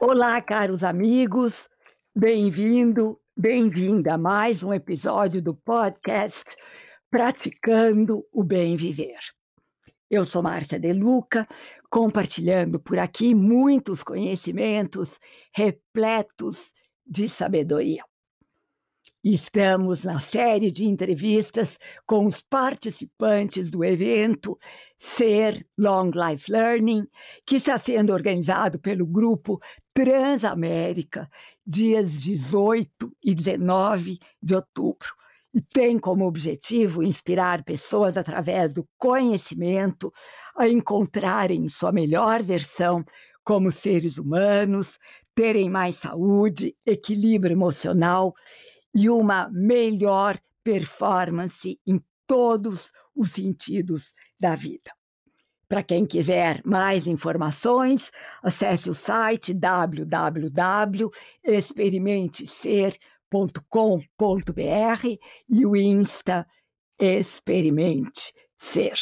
Olá, caros amigos, bem-vindo, bem-vinda a mais um episódio do podcast Praticando o Bem Viver. Eu sou Márcia De Luca, compartilhando por aqui muitos conhecimentos repletos de sabedoria. Estamos na série de entrevistas com os participantes do evento Ser Long Life Learning, que está sendo organizado pelo grupo Transamérica, dias 18 e 19 de outubro. E tem como objetivo inspirar pessoas através do conhecimento a encontrarem sua melhor versão como seres humanos, terem mais saúde, equilíbrio emocional e uma melhor performance em todos os sentidos da vida. Para quem quiser mais informações, acesse o site www.experimentecer.com.br e o Insta Experimente Ser.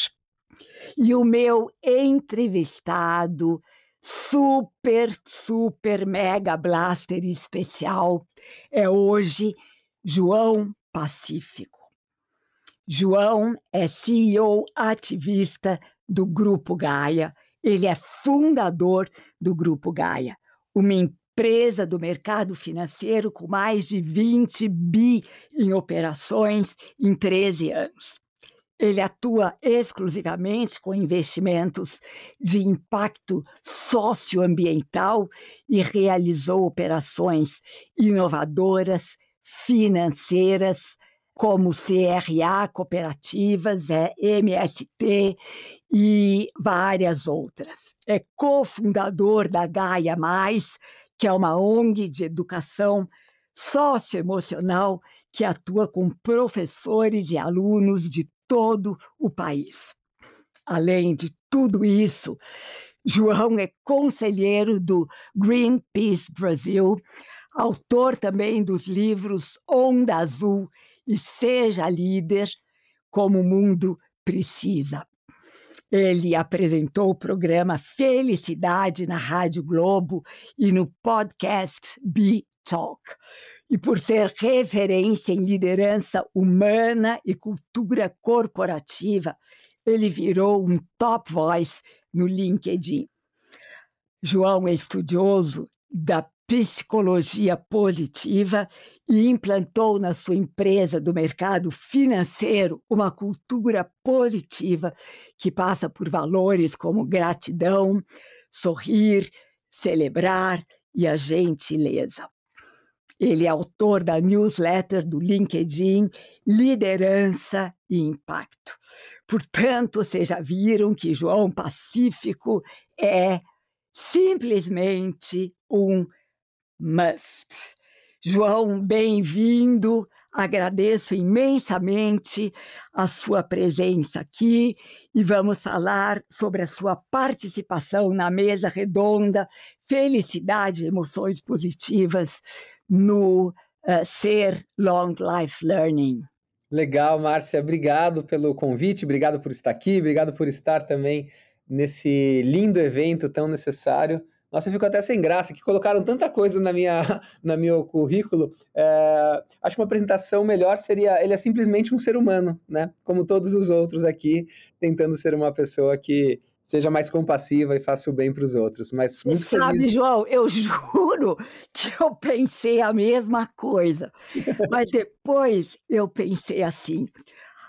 E o meu entrevistado super, super mega blaster especial é hoje João Pacífico. João é CEO ativista do Grupo Gaia. Ele é fundador do Grupo Gaia, uma empresa do mercado financeiro com mais de 20 bi em operações em 13 anos. Ele atua exclusivamente com investimentos de impacto socioambiental e realizou operações inovadoras financeiras, como CRA, cooperativas, é, MST e várias outras. É cofundador da Gaia Mais, que é uma ONG de educação socioemocional que atua com professores e alunos de todo o país. Além de tudo isso, João é conselheiro do Greenpeace Brasil, autor também dos livros Onda Azul e Seja Líder, como o mundo precisa. Ele apresentou o programa Felicidade na Rádio Globo e no podcast Be Talk. E por ser referência em liderança humana e cultura corporativa, ele virou um top voice no LinkedIn. João é estudioso da psicologia positiva e implantou na sua empresa do mercado financeiro uma cultura positiva que passa por valores como gratidão, sorrir, celebrar e a gentileza. Ele é autor da newsletter do LinkedIn Liderança e Impacto. Portanto, vocês já viram que João Pacífico é simplesmente um must. João, bem-vindo. Agradeço imensamente a sua presença aqui e vamos falar sobre a sua participação na mesa redonda Felicidade e Emoções Positivas no uh, Ser Long Life Learning. Legal, Márcia. Obrigado pelo convite, obrigado por estar aqui, obrigado por estar também nesse lindo evento tão necessário. Nossa, eu fico até sem graça, que colocaram tanta coisa na minha, na meu currículo. É, acho que uma apresentação melhor seria, ele é simplesmente um ser humano, né? Como todos os outros aqui, tentando ser uma pessoa que seja mais compassiva e faça o bem para os outros. Mas muito sabe, feliz. João, eu juro que eu pensei a mesma coisa, mas depois eu pensei assim: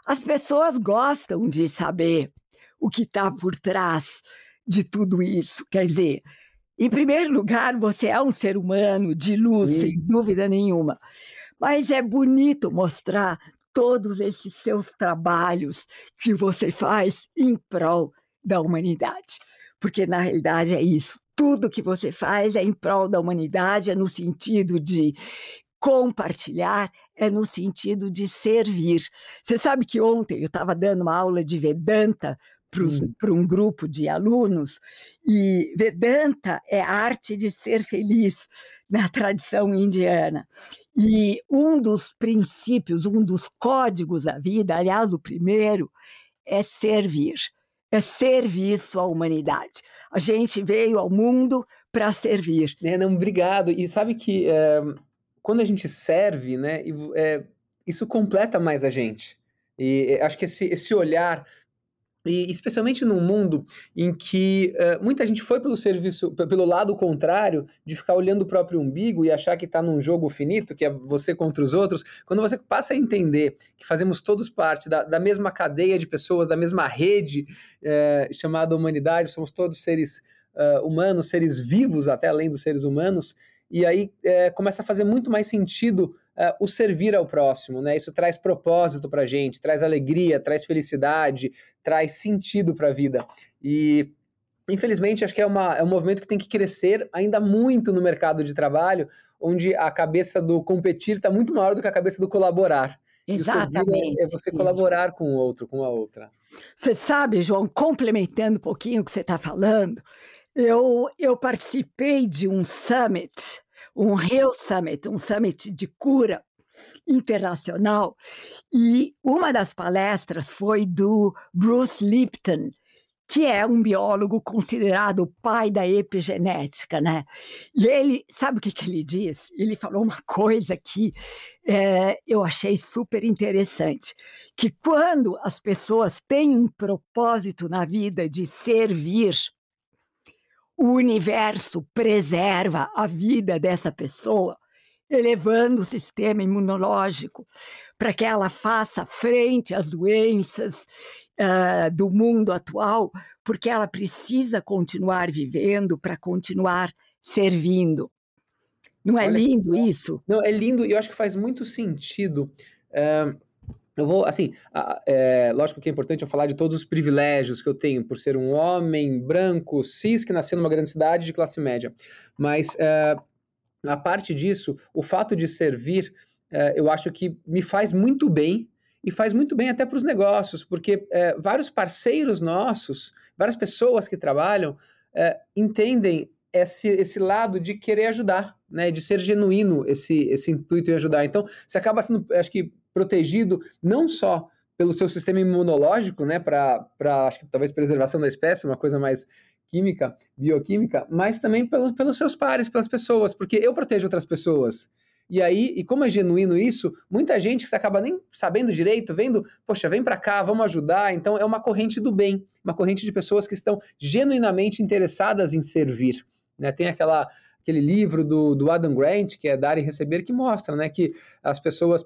as pessoas gostam de saber o que está por trás de tudo isso. Quer dizer, em primeiro lugar, você é um ser humano de luz, Sim. sem dúvida nenhuma. Mas é bonito mostrar todos esses seus trabalhos que você faz em prol da humanidade. Porque, na realidade, é isso. Tudo que você faz é em prol da humanidade, é no sentido de compartilhar, é no sentido de servir. Você sabe que ontem eu estava dando uma aula de Vedanta para um grupo de alunos, e Vedanta é a arte de ser feliz na tradição indiana. E um dos princípios, um dos códigos da vida, aliás, o primeiro, é servir. é serviço à humanidade. A gente veio ao mundo para servir. É, não, obrigado. E sabe que é, quando a gente serve, né, é, isso completa mais a gente. E acho que esse, esse olhar e especialmente num mundo em que uh, muita gente foi pelo serviço, pelo lado contrário, de ficar olhando o próprio umbigo e achar que está num jogo finito, que é você contra os outros, quando você passa a entender que fazemos todos parte da, da mesma cadeia de pessoas, da mesma rede uh, chamada humanidade, somos todos seres uh, humanos, seres vivos até além dos seres humanos, e aí começa a fazer muito mais sentido uh, o servir ao próximo, né? Isso traz propósito para a gente, traz alegria, traz felicidade, traz sentido para a vida. E infelizmente acho que é, uma, é um movimento que tem que crescer ainda muito no mercado de trabalho, onde a cabeça do competir está muito maior do que a cabeça do colaborar. Exatamente. É você colaborar isso. com o outro, com a outra. Você sabe, João, complementando um pouquinho o que você está falando, eu, eu participei de um summit um Rio Summit, um summit de cura internacional, e uma das palestras foi do Bruce Lipton, que é um biólogo considerado o pai da epigenética, né? E ele, sabe o que, que ele diz? Ele falou uma coisa que é, eu achei super interessante, que quando as pessoas têm um propósito na vida de servir, o universo preserva a vida dessa pessoa, elevando o sistema imunológico para que ela faça frente às doenças uh, do mundo atual, porque ela precisa continuar vivendo para continuar servindo. Não é Olha, lindo isso? Não, é lindo e eu acho que faz muito sentido. Uh, eu vou, assim, é, lógico que é importante eu falar de todos os privilégios que eu tenho por ser um homem branco, cis, que nasceu numa grande cidade de classe média. Mas, é, a parte disso, o fato de servir, é, eu acho que me faz muito bem e faz muito bem até para os negócios, porque é, vários parceiros nossos, várias pessoas que trabalham, é, entendem esse, esse lado de querer ajudar, né, de ser genuíno esse, esse intuito em ajudar. Então, você acaba sendo, acho que, protegido não só pelo seu sistema imunológico, né, para, acho que talvez preservação da espécie, uma coisa mais química, bioquímica, mas também pelo, pelos seus pares, pelas pessoas, porque eu protejo outras pessoas. E aí, e como é genuíno isso, muita gente que você acaba nem sabendo direito, vendo, poxa, vem para cá, vamos ajudar. Então é uma corrente do bem, uma corrente de pessoas que estão genuinamente interessadas em servir. Né? Tem aquela, aquele livro do, do Adam Grant, que é Dar e Receber, que mostra né, que as pessoas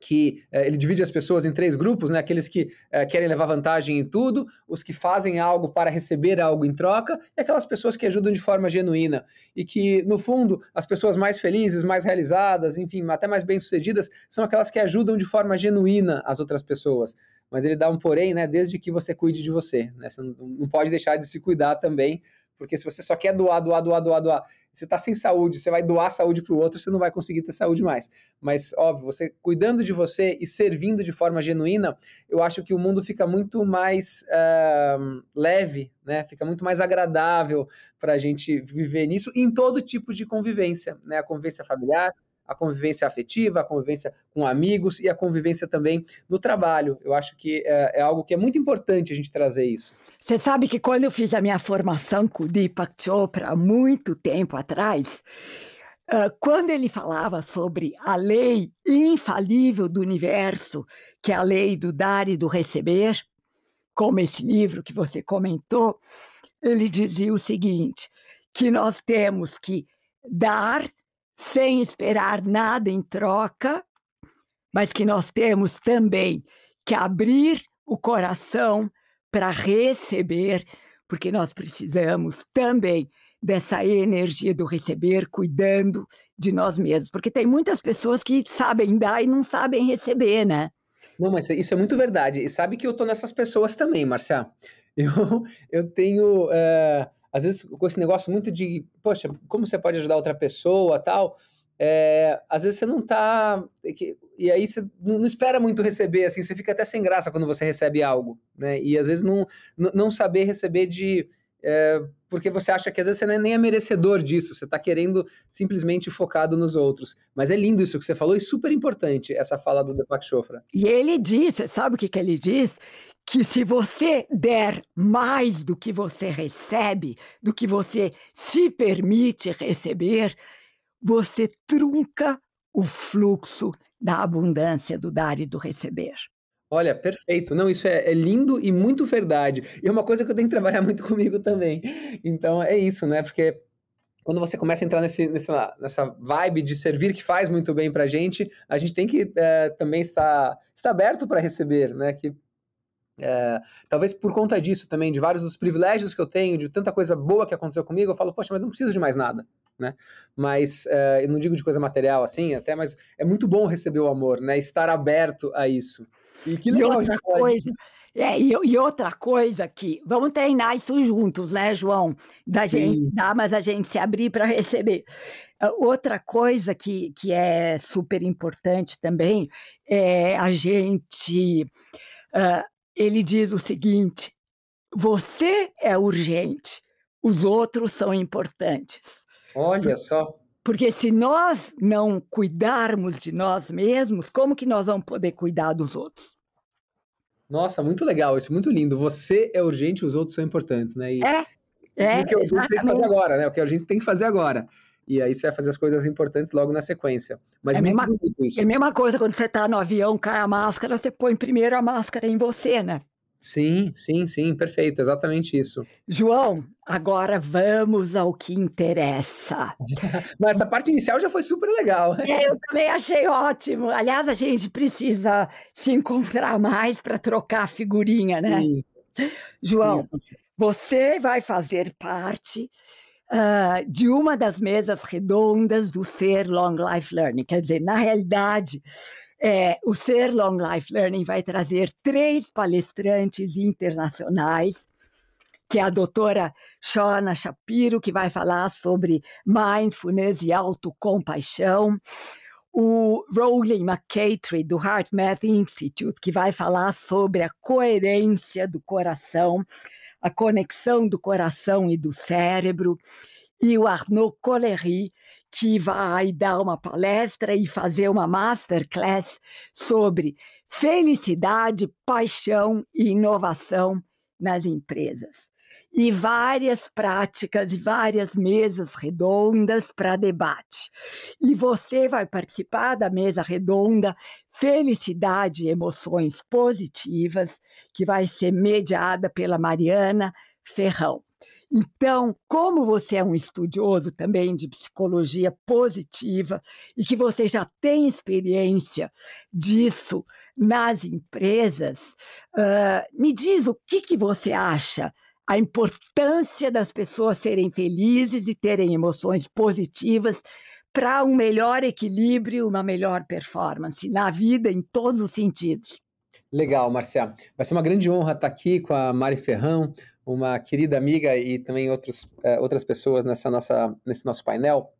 que eh, ele divide as pessoas em três grupos, né? Aqueles que eh, querem levar vantagem em tudo, os que fazem algo para receber algo em troca, e aquelas pessoas que ajudam de forma genuína. E que, no fundo, as pessoas mais felizes, mais realizadas, enfim, até mais bem-sucedidas, são aquelas que ajudam de forma genuína as outras pessoas. Mas ele dá um porém, né? Desde que você cuide de você. Né? Você não, não pode deixar de se cuidar também, porque se você só quer doar, doar, doar, doar, doar, você está sem saúde, você vai doar saúde para o outro, você não vai conseguir ter saúde mais. Mas, óbvio, você cuidando de você e servindo de forma genuína, eu acho que o mundo fica muito mais uh, leve, né? Fica muito mais agradável para a gente viver nisso em todo tipo de convivência, né? A convivência familiar, a convivência afetiva, a convivência com amigos e a convivência também no trabalho. Eu acho que é, é algo que é muito importante a gente trazer isso. Você sabe que quando eu fiz a minha formação com o Deepak Chopra, muito tempo atrás, Uh, quando ele falava sobre a lei infalível do universo, que é a lei do dar e do receber, como esse livro que você comentou, ele dizia o seguinte: que nós temos que dar sem esperar nada em troca, mas que nós temos também que abrir o coração para receber, porque nós precisamos também dessa energia do receber, cuidando de nós mesmos, porque tem muitas pessoas que sabem dar e não sabem receber, né? Não, mas isso é muito verdade. E sabe que eu tô nessas pessoas também, Marcia. Eu, eu tenho. Uh às vezes com esse negócio muito de, poxa, como você pode ajudar outra pessoa tal, é, às vezes você não tá. E aí você não, espera muito receber, assim, você fica até sem graça quando você recebe algo, né? E às vezes não, não saber receber de. É, porque você acha que às vezes você nem é merecedor disso, você está querendo simplesmente focado nos outros. Mas é lindo isso que você falou e super importante essa fala do Deepak Chopra. E ele disse, sabe o que, que ele diz? Que se você der mais do que você recebe, do que você se permite receber, você trunca o fluxo da abundância do dar e do receber. Olha, perfeito. Não, isso é, é, lindo e muito verdade. E é uma coisa que eu tenho que trabalhar muito comigo também. Então é isso, né? Porque quando você começa a entrar nesse, nessa, nessa vibe de servir que faz muito bem para a gente, a gente tem que é, também estar, estar aberto para receber, né? Que é, talvez por conta disso também, de vários dos privilégios que eu tenho, de tanta coisa boa que aconteceu comigo, eu falo, poxa, mas não preciso de mais nada, né? Mas é, eu não digo de coisa material assim, até, mas é muito bom receber o amor, né? Estar aberto a isso. E que legal, e outra coisa, é, e, e, outra coisa que vamos treinar isso juntos, né, João? Da gente Sim. dar, mas a gente se abrir para receber. Uh, outra coisa que, que é super importante também é a gente. Uh, ele diz o seguinte: você é urgente, os outros são importantes. Olha só. Porque se nós não cuidarmos de nós mesmos, como que nós vamos poder cuidar dos outros? Nossa, muito legal, isso muito lindo. Você é urgente, os outros são importantes, né? E, é, é. o que a gente tem que fazer agora, né? O que a gente tem que fazer agora. E aí você vai fazer as coisas importantes logo na sequência. Mas é, mesma, é a mesma coisa quando você está no avião, cai a máscara, você põe primeiro a máscara em você, né? Sim, sim, sim, perfeito, exatamente isso. João, agora vamos ao que interessa. Mas essa parte inicial já foi super legal. É, eu também achei ótimo. Aliás, a gente precisa se encontrar mais para trocar figurinha, né? Sim. João, isso. você vai fazer parte uh, de uma das mesas redondas do Ser Long Life Learning. Quer dizer, na realidade, é, o Ser Long Life Learning vai trazer três palestrantes internacionais, que é a doutora Shona Shapiro, que vai falar sobre mindfulness e autocompaixão, o Rowling McCatry, do Heart Math Institute, que vai falar sobre a coerência do coração, a conexão do coração e do cérebro, e o Arnaud Collery, que vai dar uma palestra e fazer uma masterclass sobre felicidade, paixão e inovação nas empresas. E várias práticas e várias mesas redondas para debate. E você vai participar da mesa redonda Felicidade e Emoções Positivas, que vai ser mediada pela Mariana Ferrão. Então, como você é um estudioso também de psicologia positiva e que você já tem experiência disso nas empresas, uh, me diz o que, que você acha a importância das pessoas serem felizes e terem emoções positivas para um melhor equilíbrio, uma melhor performance na vida em todos os sentidos. Legal, Marcia. Vai ser uma grande honra estar aqui com a Mari Ferrão, uma querida amiga e também outros, é, outras pessoas nessa nossa, nesse nosso painel,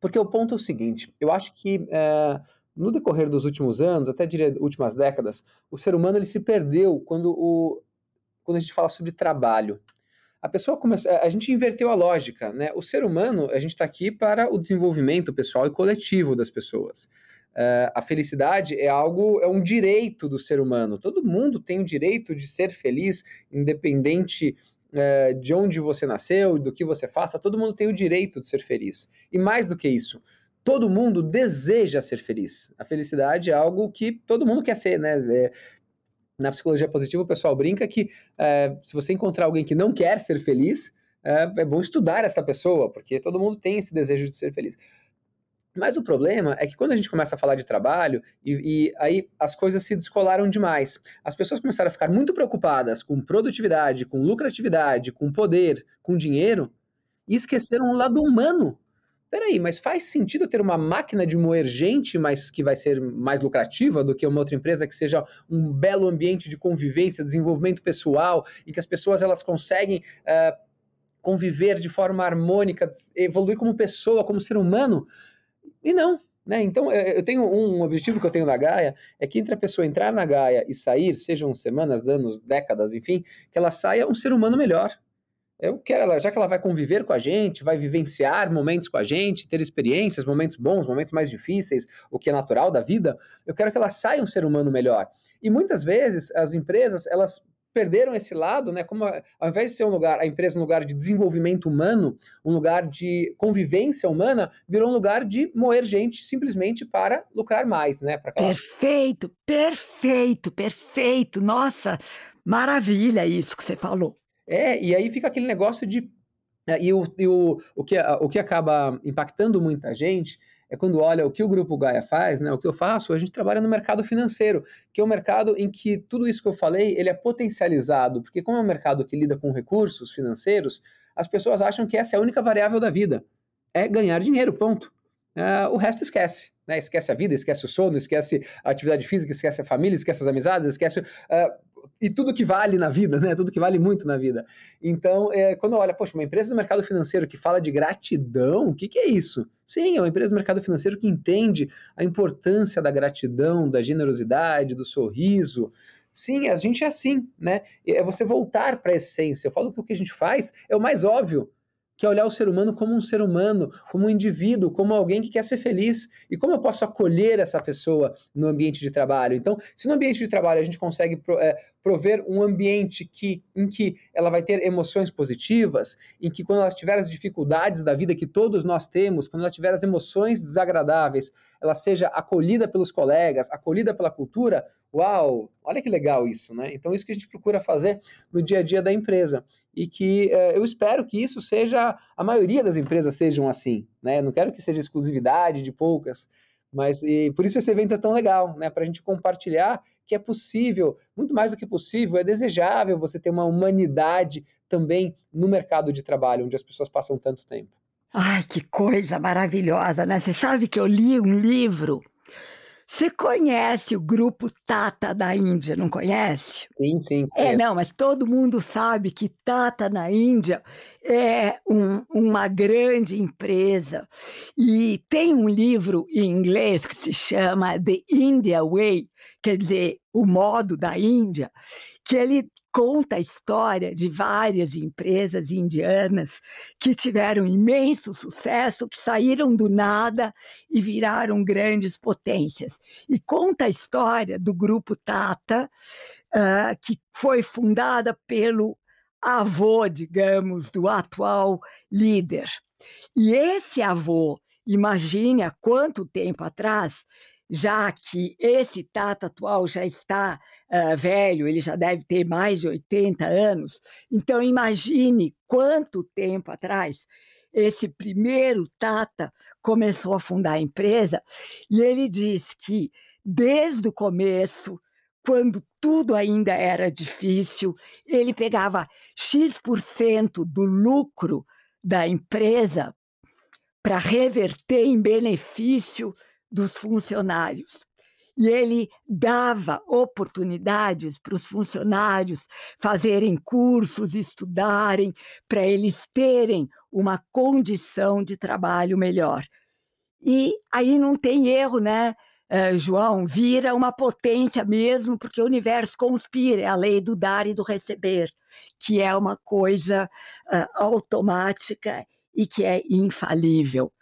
porque o ponto é o seguinte: eu acho que é, no decorrer dos últimos anos, até diria últimas décadas, o ser humano ele se perdeu quando, o, quando a gente fala sobre trabalho. A pessoa começou, a gente inverteu a lógica, né? O ser humano, a gente está aqui para o desenvolvimento pessoal e coletivo das pessoas. Uh, a felicidade é algo, é um direito do ser humano. Todo mundo tem o direito de ser feliz, independente uh, de onde você nasceu e do que você faça. Todo mundo tem o direito de ser feliz. E mais do que isso, todo mundo deseja ser feliz. A felicidade é algo que todo mundo quer ser, né? É, na psicologia positiva, o pessoal brinca que uh, se você encontrar alguém que não quer ser feliz, é bom estudar essa pessoa, porque todo mundo tem esse desejo de ser feliz. Mas o problema é que quando a gente começa a falar de trabalho, e, e, aí as coisas se descolaram demais. As pessoas começaram a ficar muito preocupadas com produtividade, com lucratividade, com poder, com dinheiro, e esqueceram o lado humano. Peraí, mas faz sentido ter uma máquina de moer gente, mas que vai ser mais lucrativa do que uma outra empresa que seja um belo ambiente de convivência, desenvolvimento pessoal, em que as pessoas elas conseguem uh, conviver de forma harmônica, evoluir como pessoa, como ser humano? E não, né? Então, é, eu tenho um objetivo que eu tenho na Gaia, é que entre a pessoa entrar na Gaia e sair, sejam semanas, anos, décadas, enfim, que ela saia um ser humano melhor. Eu quero ela, já que ela vai conviver com a gente, vai vivenciar momentos com a gente, ter experiências, momentos bons, momentos mais difíceis, o que é natural da vida, eu quero que ela saia um ser humano melhor. E muitas vezes as empresas, elas perderam esse lado, né? Como ao invés de ser um lugar, a empresa um lugar de desenvolvimento humano, um lugar de convivência humana, virou um lugar de moer gente simplesmente para lucrar mais, né? Aquela... Perfeito, perfeito, perfeito. Nossa, maravilha isso que você falou. É, e aí fica aquele negócio de é, e, o, e o, o, que, o que acaba impactando muita gente é quando olha o que o Grupo Gaia faz, né, o que eu faço, a gente trabalha no mercado financeiro, que é um mercado em que tudo isso que eu falei, ele é potencializado, porque como é um mercado que lida com recursos financeiros, as pessoas acham que essa é a única variável da vida, é ganhar dinheiro, ponto. Uh, o resto esquece. Né? Esquece a vida, esquece o sono, esquece a atividade física, esquece a família, esquece as amizades, esquece uh, e tudo que vale na vida, né? Tudo que vale muito na vida. Então, é, quando olha, poxa, uma empresa do mercado financeiro que fala de gratidão, o que, que é isso? Sim, é uma empresa do mercado financeiro que entende a importância da gratidão, da generosidade, do sorriso. Sim, a gente é assim, né? É você voltar para a essência. Eu falo que o que a gente faz é o mais óbvio, que é olhar o ser humano como um ser humano, como um indivíduo, como alguém que quer ser feliz. E como eu posso acolher essa pessoa no ambiente de trabalho? Então, se no ambiente de trabalho a gente consegue é, prover um ambiente que, em que ela vai ter emoções positivas, em que quando ela tiver as dificuldades da vida que todos nós temos, quando ela tiver as emoções desagradáveis, ela seja acolhida pelos colegas, acolhida pela cultura, uau, olha que legal isso, né? Então, isso que a gente procura fazer no dia a dia da empresa e que uh, eu espero que isso seja a maioria das empresas sejam assim, né? Não quero que seja exclusividade de poucas, mas e por isso esse evento é tão legal, né? Para a gente compartilhar que é possível, muito mais do que possível, é desejável você ter uma humanidade também no mercado de trabalho, onde as pessoas passam tanto tempo. Ai, que coisa maravilhosa, né? Você sabe que eu li um livro você conhece o grupo Tata da Índia, não conhece? Sim, sim. É, conheço. É, não, mas todo mundo sabe que Tata na Índia é um, uma grande empresa. E tem um livro em inglês que se chama The India Way, quer dizer, o modo da Índia, que ele conta a história de várias empresas indianas que tiveram imenso sucesso, que saíram do nada e viraram grandes potências. E conta a história do grupo Tata, uh, que foi fundada pelo avô, digamos, do atual líder. E esse avô, imagine há quanto tempo atrás, já que esse Tata atual já está uh, velho, ele já deve ter mais de 80 anos, então imagine quanto tempo atrás esse primeiro Tata começou a fundar a empresa, e ele diz que desde o começo, quando tudo ainda era difícil, ele pegava X% do lucro da empresa para reverter em benefício dos funcionários. E ele dava oportunidades para os funcionários fazerem cursos, estudarem, para eles terem uma condição de trabalho melhor. E aí não tem erro, né, uh, João? Vira uma potência mesmo, porque o universo conspira, é a lei do dar e do receber, que é uma coisa uh, automática e que é infalível.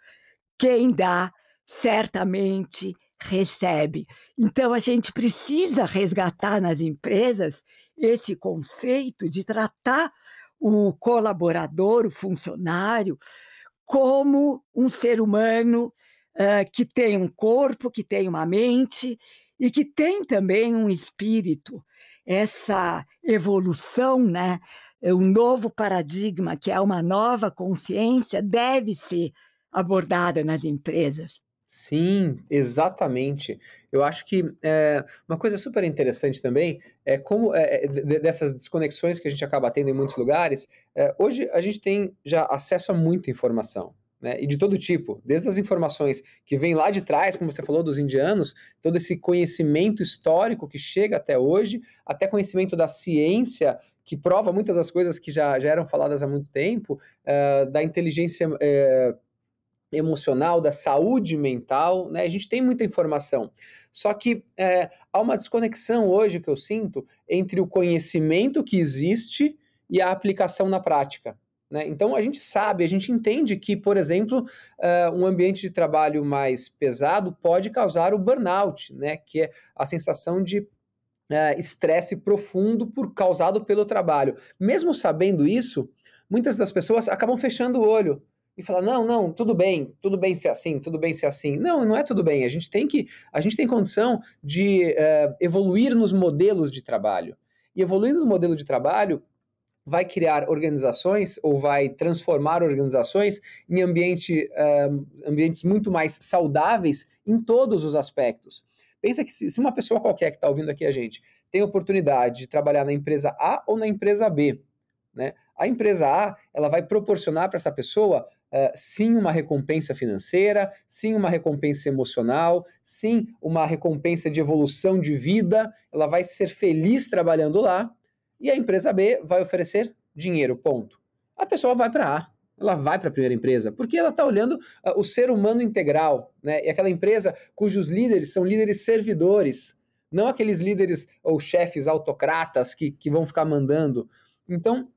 Quem dá certamente recebe. Então, a gente precisa resgatar nas empresas esse conceito de tratar o colaborador, o funcionário, como um ser humano uh, que tem um corpo, que tem uma mente e que tem também um espírito. Essa evolução, né, um novo paradigma, que é uma nova consciência, deve ser abordada nas empresas. Sim, exatamente. Eu acho que é, uma coisa super interessante também é como é, dessas desconexões que a gente acaba tendo em muitos lugares. É, hoje a gente tem já acesso a muita informação. Né, e de todo tipo, desde as informações que vêm lá de trás, como você falou, dos indianos, todo esse conhecimento histórico que chega até hoje, até conhecimento da ciência, que prova muitas das coisas que já, já eram faladas há muito tempo, uh, da inteligência uh, emocional, da saúde mental, né? A gente tem muita informação. Só que é, há uma desconexão hoje que eu sinto entre o conhecimento que existe e a aplicação na prática. Né? Então a gente sabe, a gente entende que, por exemplo, uh, um ambiente de trabalho mais pesado pode causar o burnout, né? que é a sensação de estresse profundo por causado pelo trabalho. Mesmo sabendo isso, muitas das pessoas acabam fechando o olho e falar não, não, tudo bem, tudo bem ser assim, tudo bem ser assim. Não, não é tudo bem. A gente tem que, a gente tem condição de uh, evoluir nos modelos de trabalho. E evoluindo no modelo de trabalho, vai criar organizações ou vai transformar organizações em ambiente, uh, ambientes muito mais saudáveis em todos os aspectos. Pensa que se, se uma pessoa qualquer que está ouvindo aqui a gente tem oportunidade de trabalhar na empresa A ou na empresa B, né? A empresa A ela vai proporcionar para essa pessoa uh, sim uma recompensa financeira, sim uma recompensa emocional, sim uma recompensa de evolução de vida. Ela vai ser feliz trabalhando lá e a empresa B vai oferecer dinheiro. Ponto. A pessoa vai para A ela vai para a primeira empresa, porque ela está olhando uh, o ser humano integral, né? E aquela empresa cujos líderes são líderes servidores, não aqueles líderes ou chefes autocratas que, que vão ficar mandando. Então,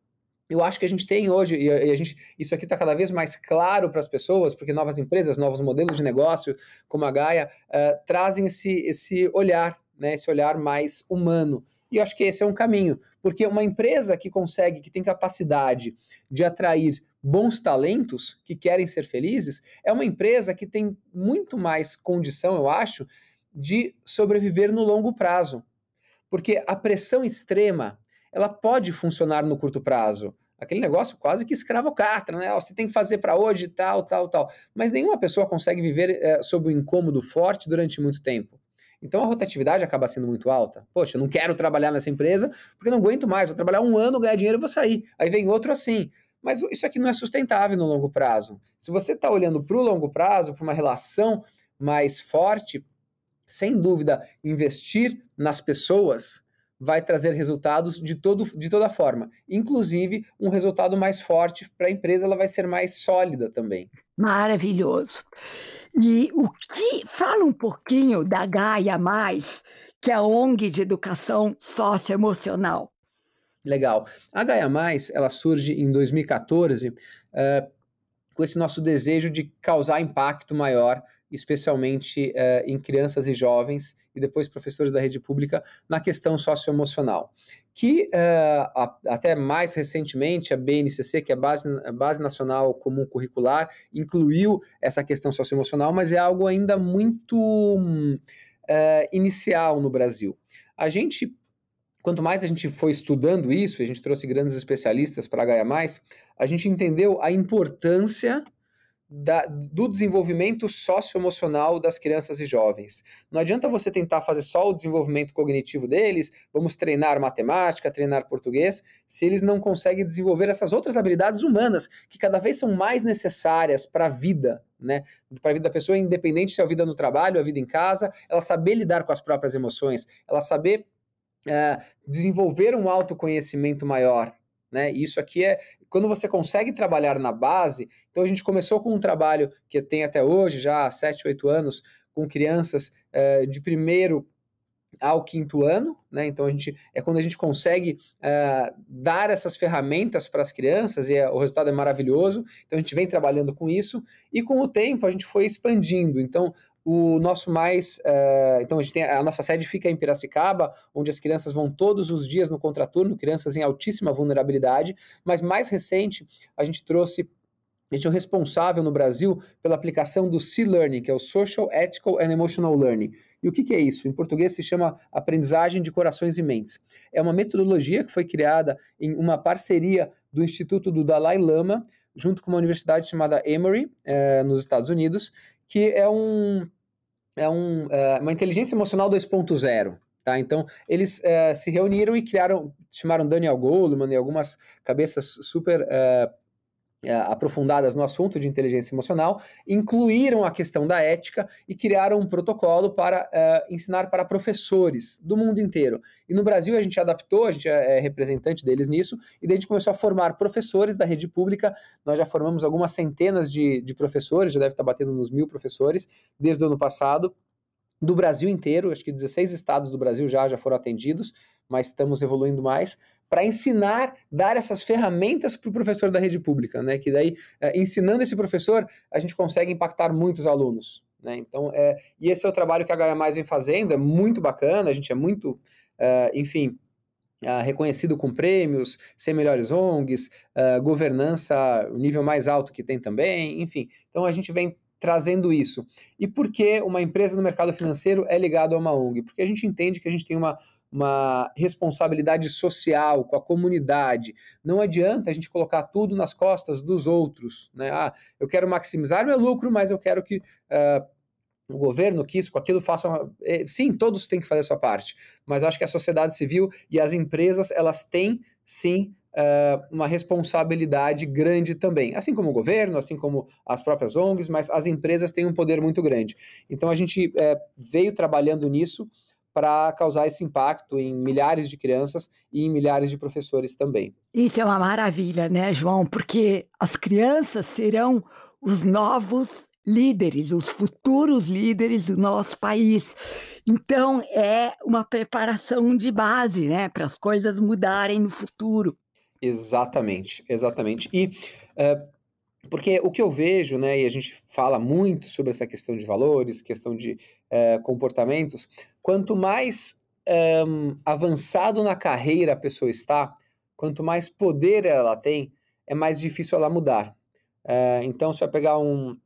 eu acho que a gente tem hoje, e a, gente, isso aqui está cada vez mais claro para as pessoas, porque novas empresas, novos modelos de negócio, como a Gaia, uh, trazem esse, esse olhar, né? Esse olhar mais humano. E eu acho que esse é um caminho, porque uma empresa que consegue, que tem capacidade de atrair bons talentos que querem ser felizes, é uma empresa que tem muito mais condição, eu acho, de sobreviver no longo prazo. Porque a pressão extrema, ela pode funcionar no curto prazo. Aquele negócio quase que escravocrata, né? Você tem que fazer para hoje, tal, tal, tal. Mas nenhuma pessoa consegue viver é, sob um incômodo forte durante muito tempo. Então a rotatividade acaba sendo muito alta. Poxa, eu não quero trabalhar nessa empresa porque não aguento mais. Vou trabalhar um ano, ganhar dinheiro e vou sair. Aí vem outro assim. Mas isso aqui não é sustentável no longo prazo. Se você está olhando para o longo prazo, para uma relação mais forte, sem dúvida, investir nas pessoas vai trazer resultados de, todo, de toda forma. Inclusive, um resultado mais forte para a empresa, ela vai ser mais sólida também. Maravilhoso. E o que fala um pouquinho da Gaia Mais, que é a ONG de educação socioemocional. Legal. A Gaia Mais, ela surge em 2014 uh, eh, com esse nosso desejo de causar impacto maior, especialmente uh, em crianças e jovens, e depois professores da rede pública, na questão socioemocional. Que uh, a, até mais recentemente a BNCC, que é a Base, a Base Nacional Comum Curricular, incluiu essa questão socioemocional, mas é algo ainda muito inicial no Brasil. A gente quanto mais a gente foi estudando isso, a gente trouxe grandes especialistas para a Gaia Mais, a gente entendeu a importância da, do desenvolvimento socioemocional das crianças e jovens. Não adianta você tentar fazer só o desenvolvimento cognitivo deles, vamos treinar matemática, treinar português, se eles não conseguem desenvolver essas outras habilidades humanas, que cada vez são mais necessárias para a vida, né? Para a vida da pessoa, independente se é a vida no trabalho, a vida em casa, ela saber lidar com as próprias emoções, ela saber é, desenvolver um autoconhecimento maior. Né? Isso aqui é quando você consegue trabalhar na base. Então a gente começou com um trabalho que tem até hoje, já há 7, 8 anos, com crianças é, de primeiro ao quinto ano, né? Então a gente é quando a gente consegue uh, dar essas ferramentas para as crianças e é, o resultado é maravilhoso. Então a gente vem trabalhando com isso e com o tempo a gente foi expandindo. Então o nosso mais. Uh, então, a, gente tem, a nossa sede fica em Piracicaba, onde as crianças vão todos os dias no contraturno, crianças em altíssima vulnerabilidade. Mas mais recente, a gente trouxe. A gente é o responsável no Brasil pela aplicação do C-Learning, que é o Social, Ethical and Emotional Learning. E o que, que é isso? Em português se chama aprendizagem de corações e mentes. É uma metodologia que foi criada em uma parceria do Instituto do Dalai Lama, junto com uma universidade chamada Emory, eh, nos Estados Unidos, que é um é um, é, uma inteligência emocional 2.0. Tá? Então, eles é, se reuniram e criaram, chamaram Daniel Goleman e algumas cabeças super é, é, aprofundadas no assunto de inteligência emocional, incluíram a questão da ética e criaram um protocolo para uh, ensinar para professores do mundo inteiro. E no Brasil a gente adaptou, a gente é, é representante deles nisso, e daí a gente começou a formar professores da rede pública. Nós já formamos algumas centenas de, de professores, já deve estar batendo nos mil professores desde o ano passado do Brasil inteiro, acho que 16 estados do Brasil já, já foram atendidos, mas estamos evoluindo mais, para ensinar, dar essas ferramentas para o professor da rede pública, né? Que daí, é, ensinando esse professor, a gente consegue impactar muitos alunos. Né? Então, é, e esse é o trabalho que a Gaia Mais vem fazendo, é muito bacana, a gente é muito uh, enfim, Uh, reconhecido com prêmios, ser melhores ONGs, uh, governança, o nível mais alto que tem também, enfim. Então a gente vem trazendo isso. E por que uma empresa no mercado financeiro é ligada a uma ONG? Porque a gente entende que a gente tem uma, uma responsabilidade social com a comunidade. Não adianta a gente colocar tudo nas costas dos outros. Né? Ah, eu quero maximizar meu lucro, mas eu quero que uh, o governo, que isso, com aquilo façam. Eh, sim, todos têm que fazer a sua parte, mas acho que a sociedade civil e as empresas, elas têm sim uh, uma responsabilidade grande também, assim como o governo, assim como as próprias ONGs, mas as empresas têm um poder muito grande. Então a gente uh, veio trabalhando nisso para causar esse impacto em milhares de crianças e em milhares de professores também. Isso é uma maravilha, né, João? Porque as crianças serão os novos líderes, os futuros líderes do nosso país. Então, é uma preparação de base, né, para as coisas mudarem no futuro. Exatamente, exatamente. E uh, porque o que eu vejo, né, e a gente fala muito sobre essa questão de valores, questão de uh, comportamentos, quanto mais um, avançado na carreira a pessoa está, quanto mais poder ela tem, é mais difícil ela mudar. Uh, então, você vai pegar um,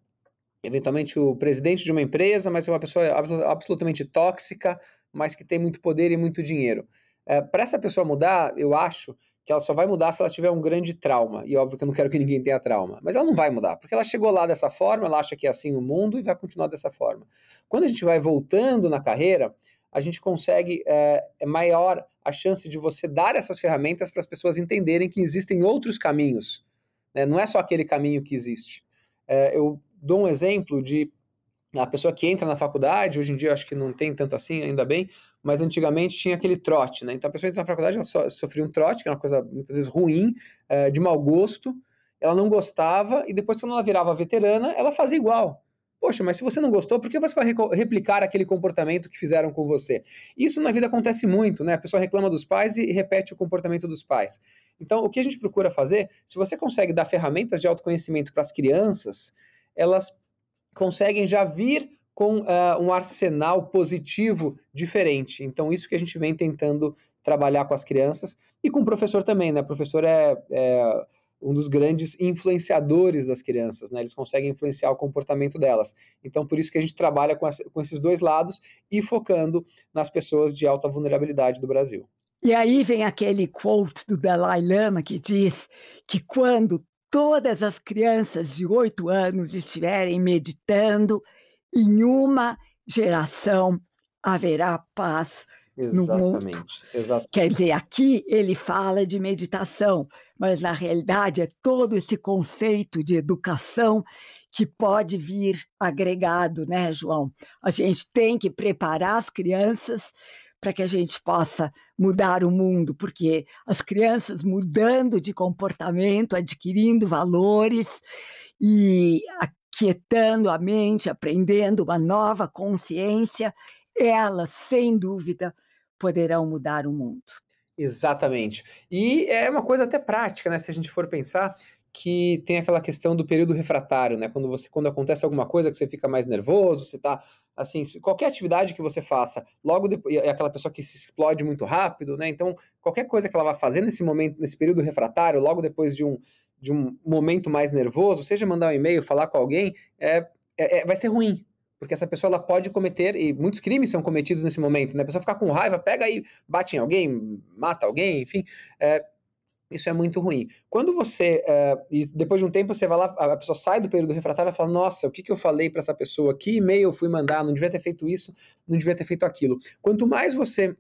eventualmente, o presidente de uma empresa, mas é uma pessoa absolutamente tóxica, mas que tem muito poder e muito dinheiro. Uh, Para essa pessoa mudar, eu acho que ela só vai mudar se ela tiver um grande trauma. E óbvio que eu não quero que ninguém tenha trauma. Mas ela não vai mudar, porque ela chegou lá dessa forma, ela acha que é assim o mundo e vai continuar dessa forma. Quando a gente vai voltando na carreira, a gente consegue, é, é maior a chance de você dar essas ferramentas para as pessoas entenderem que existem outros caminhos. Né? Não é só aquele caminho que existe. É, eu dou um exemplo de a pessoa que entra na faculdade, hoje em dia acho que não tem tanto assim, ainda bem, mas antigamente tinha aquele trote, né? Então a pessoa entra na faculdade, ela so, sofria um trote, que era uma coisa muitas vezes ruim, é, de mau gosto, ela não gostava, e depois quando ela virava veterana, ela fazia igual. Poxa, mas se você não gostou, por que você vai replicar aquele comportamento que fizeram com você? Isso na vida acontece muito, né? A pessoa reclama dos pais e repete o comportamento dos pais. Então, o que a gente procura fazer, se você consegue dar ferramentas de autoconhecimento para as crianças, elas conseguem já vir com uh, um arsenal positivo diferente. Então, isso que a gente vem tentando trabalhar com as crianças e com o professor também, né? O professor é, é um dos grandes influenciadores das crianças, né? Eles conseguem influenciar o comportamento delas. Então, por isso que a gente trabalha com, com esses dois lados e focando nas pessoas de alta vulnerabilidade do Brasil. E aí vem aquele quote do Dalai Lama que diz que quando todas as crianças de oito anos estiverem meditando, em uma geração haverá paz Exatamente, no mundo. Exatamente. Quer dizer, aqui ele fala de meditação, mas na realidade é todo esse conceito de educação que pode vir agregado, né, João? A gente tem que preparar as crianças para que a gente possa mudar o mundo, porque as crianças mudando de comportamento, adquirindo valores e aquietando a mente, aprendendo uma nova consciência, elas, sem dúvida, poderão mudar o mundo. Exatamente. E é uma coisa até prática, né? Se a gente for pensar, que tem aquela questão do período refratário, né? Quando você quando acontece alguma coisa que você fica mais nervoso, você tá assim, qualquer atividade que você faça, logo depois, é aquela pessoa que se explode muito rápido, né? Então, qualquer coisa que ela vai fazer nesse momento, nesse período refratário, logo depois de um, de um momento mais nervoso, seja mandar um e-mail, falar com alguém, é, é, é vai ser ruim, porque essa pessoa ela pode cometer, e muitos crimes são cometidos nesse momento, né? A pessoa fica com raiva, pega e bate em alguém, mata alguém, enfim. É, isso é muito ruim. Quando você, uh, e depois de um tempo você vai lá, a pessoa sai do período refratário e fala, nossa, o que, que eu falei para essa pessoa? Que e-mail eu fui mandar? Não devia ter feito isso, não devia ter feito aquilo. Quanto mais você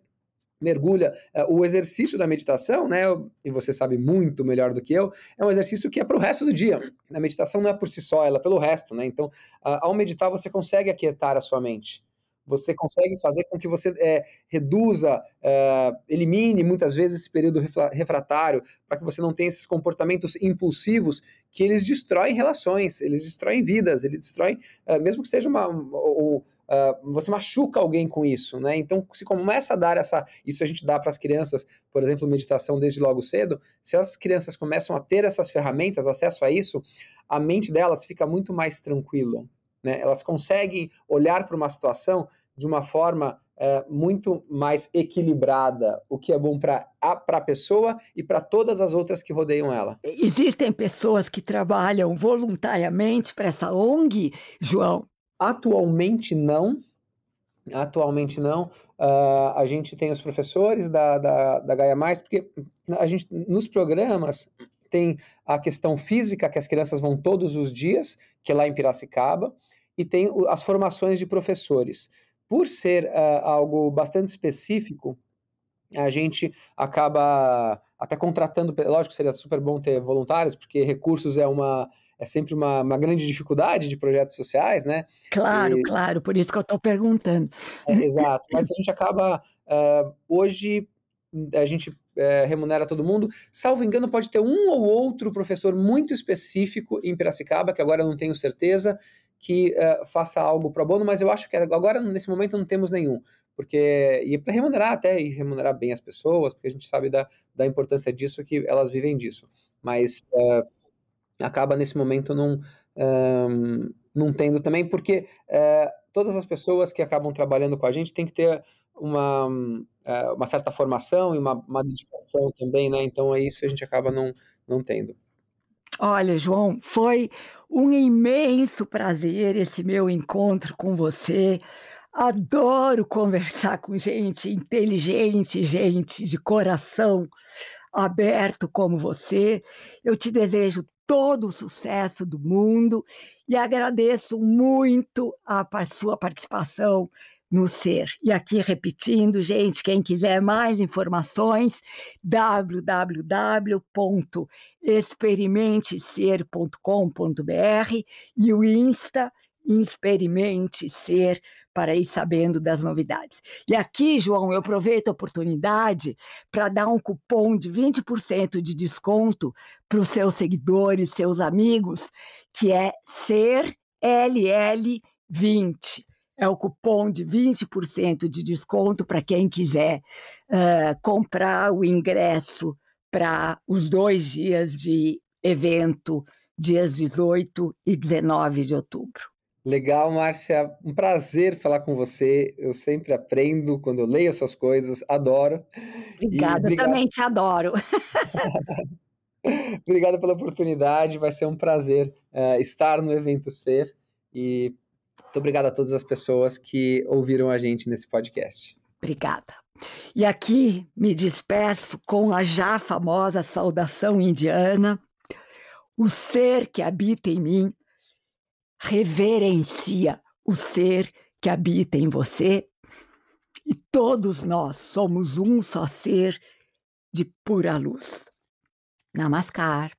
mergulha uh, o exercício da meditação, né? E você sabe muito melhor do que eu, é um exercício que é para o resto do dia. A meditação não é por si só, ela é pelo resto, né? Então, ao meditar você consegue aquietar a sua mente você consegue fazer com que você é, reduza, é, elimine muitas vezes esse período refratário, para que você não tenha esses comportamentos impulsivos que eles destroem relações, eles destroem vidas, eles destroem, é, mesmo que seja uma. Um, uh, você machuca alguém com isso, né? Então, se começa a dar essa. Isso a gente dá para as crianças, por exemplo, meditação desde logo cedo. Se as crianças começam a ter essas ferramentas, acesso a isso, a mente delas fica muito mais tranquila. Né? Elas conseguem olhar para uma situação de uma forma é, muito mais equilibrada, o que é bom para a pessoa e para todas as outras que rodeiam ela. Existem pessoas que trabalham voluntariamente para essa ONG, João? Atualmente não. Atualmente não. Uh, a gente tem os professores da, da, da Gaia Mais, porque a gente, nos programas, tem a questão física, que as crianças vão todos os dias, que é lá em Piracicaba, e tem as formações de professores. Por ser uh, algo bastante específico, a gente acaba até contratando, lógico seria super bom ter voluntários, porque recursos é uma é sempre uma, uma grande dificuldade de projetos sociais, né? Claro, e, claro, por isso que eu estou perguntando. É, exato, mas a gente acaba, uh, hoje, a gente é, remunera todo mundo. Salvo engano, pode ter um ou outro professor muito específico em Piracicaba, que agora eu não tenho certeza, que uh, faça algo pro bono, mas eu acho que agora, nesse momento, não temos nenhum. Porque, e para remunerar até, e remunerar bem as pessoas, porque a gente sabe da, da importância disso, que elas vivem disso. Mas uh, acaba, nesse momento, não, não tendo também, porque uh, todas as pessoas que acabam trabalhando com a gente têm que ter uma, uma certa formação e uma, uma dedicação também, né? Então é isso a gente acaba não, não tendo. Olha, João, foi um imenso prazer esse meu encontro com você. Adoro conversar com gente inteligente, gente de coração aberto como você. Eu te desejo todo o sucesso do mundo e agradeço muito a sua participação no ser. E aqui repetindo, gente, quem quiser mais informações, www.experimentecer.com.br e o Insta Experimente Ser para ir sabendo das novidades. E aqui, João, eu aproveito a oportunidade para dar um cupom de 20% de desconto para os seus seguidores, seus amigos, que é Ser LL20 é o cupom de 20% de desconto para quem quiser uh, comprar o ingresso para os dois dias de evento, dias 18 e 19 de outubro. Legal, Márcia. Um prazer falar com você. Eu sempre aprendo quando eu leio as suas coisas, adoro. Obrigada, eu também te adoro. Obrigado pela oportunidade, vai ser um prazer uh, estar no Evento Ser e muito obrigado a todas as pessoas que ouviram a gente nesse podcast. Obrigada. E aqui me despeço com a já famosa saudação indiana. O ser que habita em mim reverencia o ser que habita em você. E todos nós somos um só ser de pura luz. Namaskar.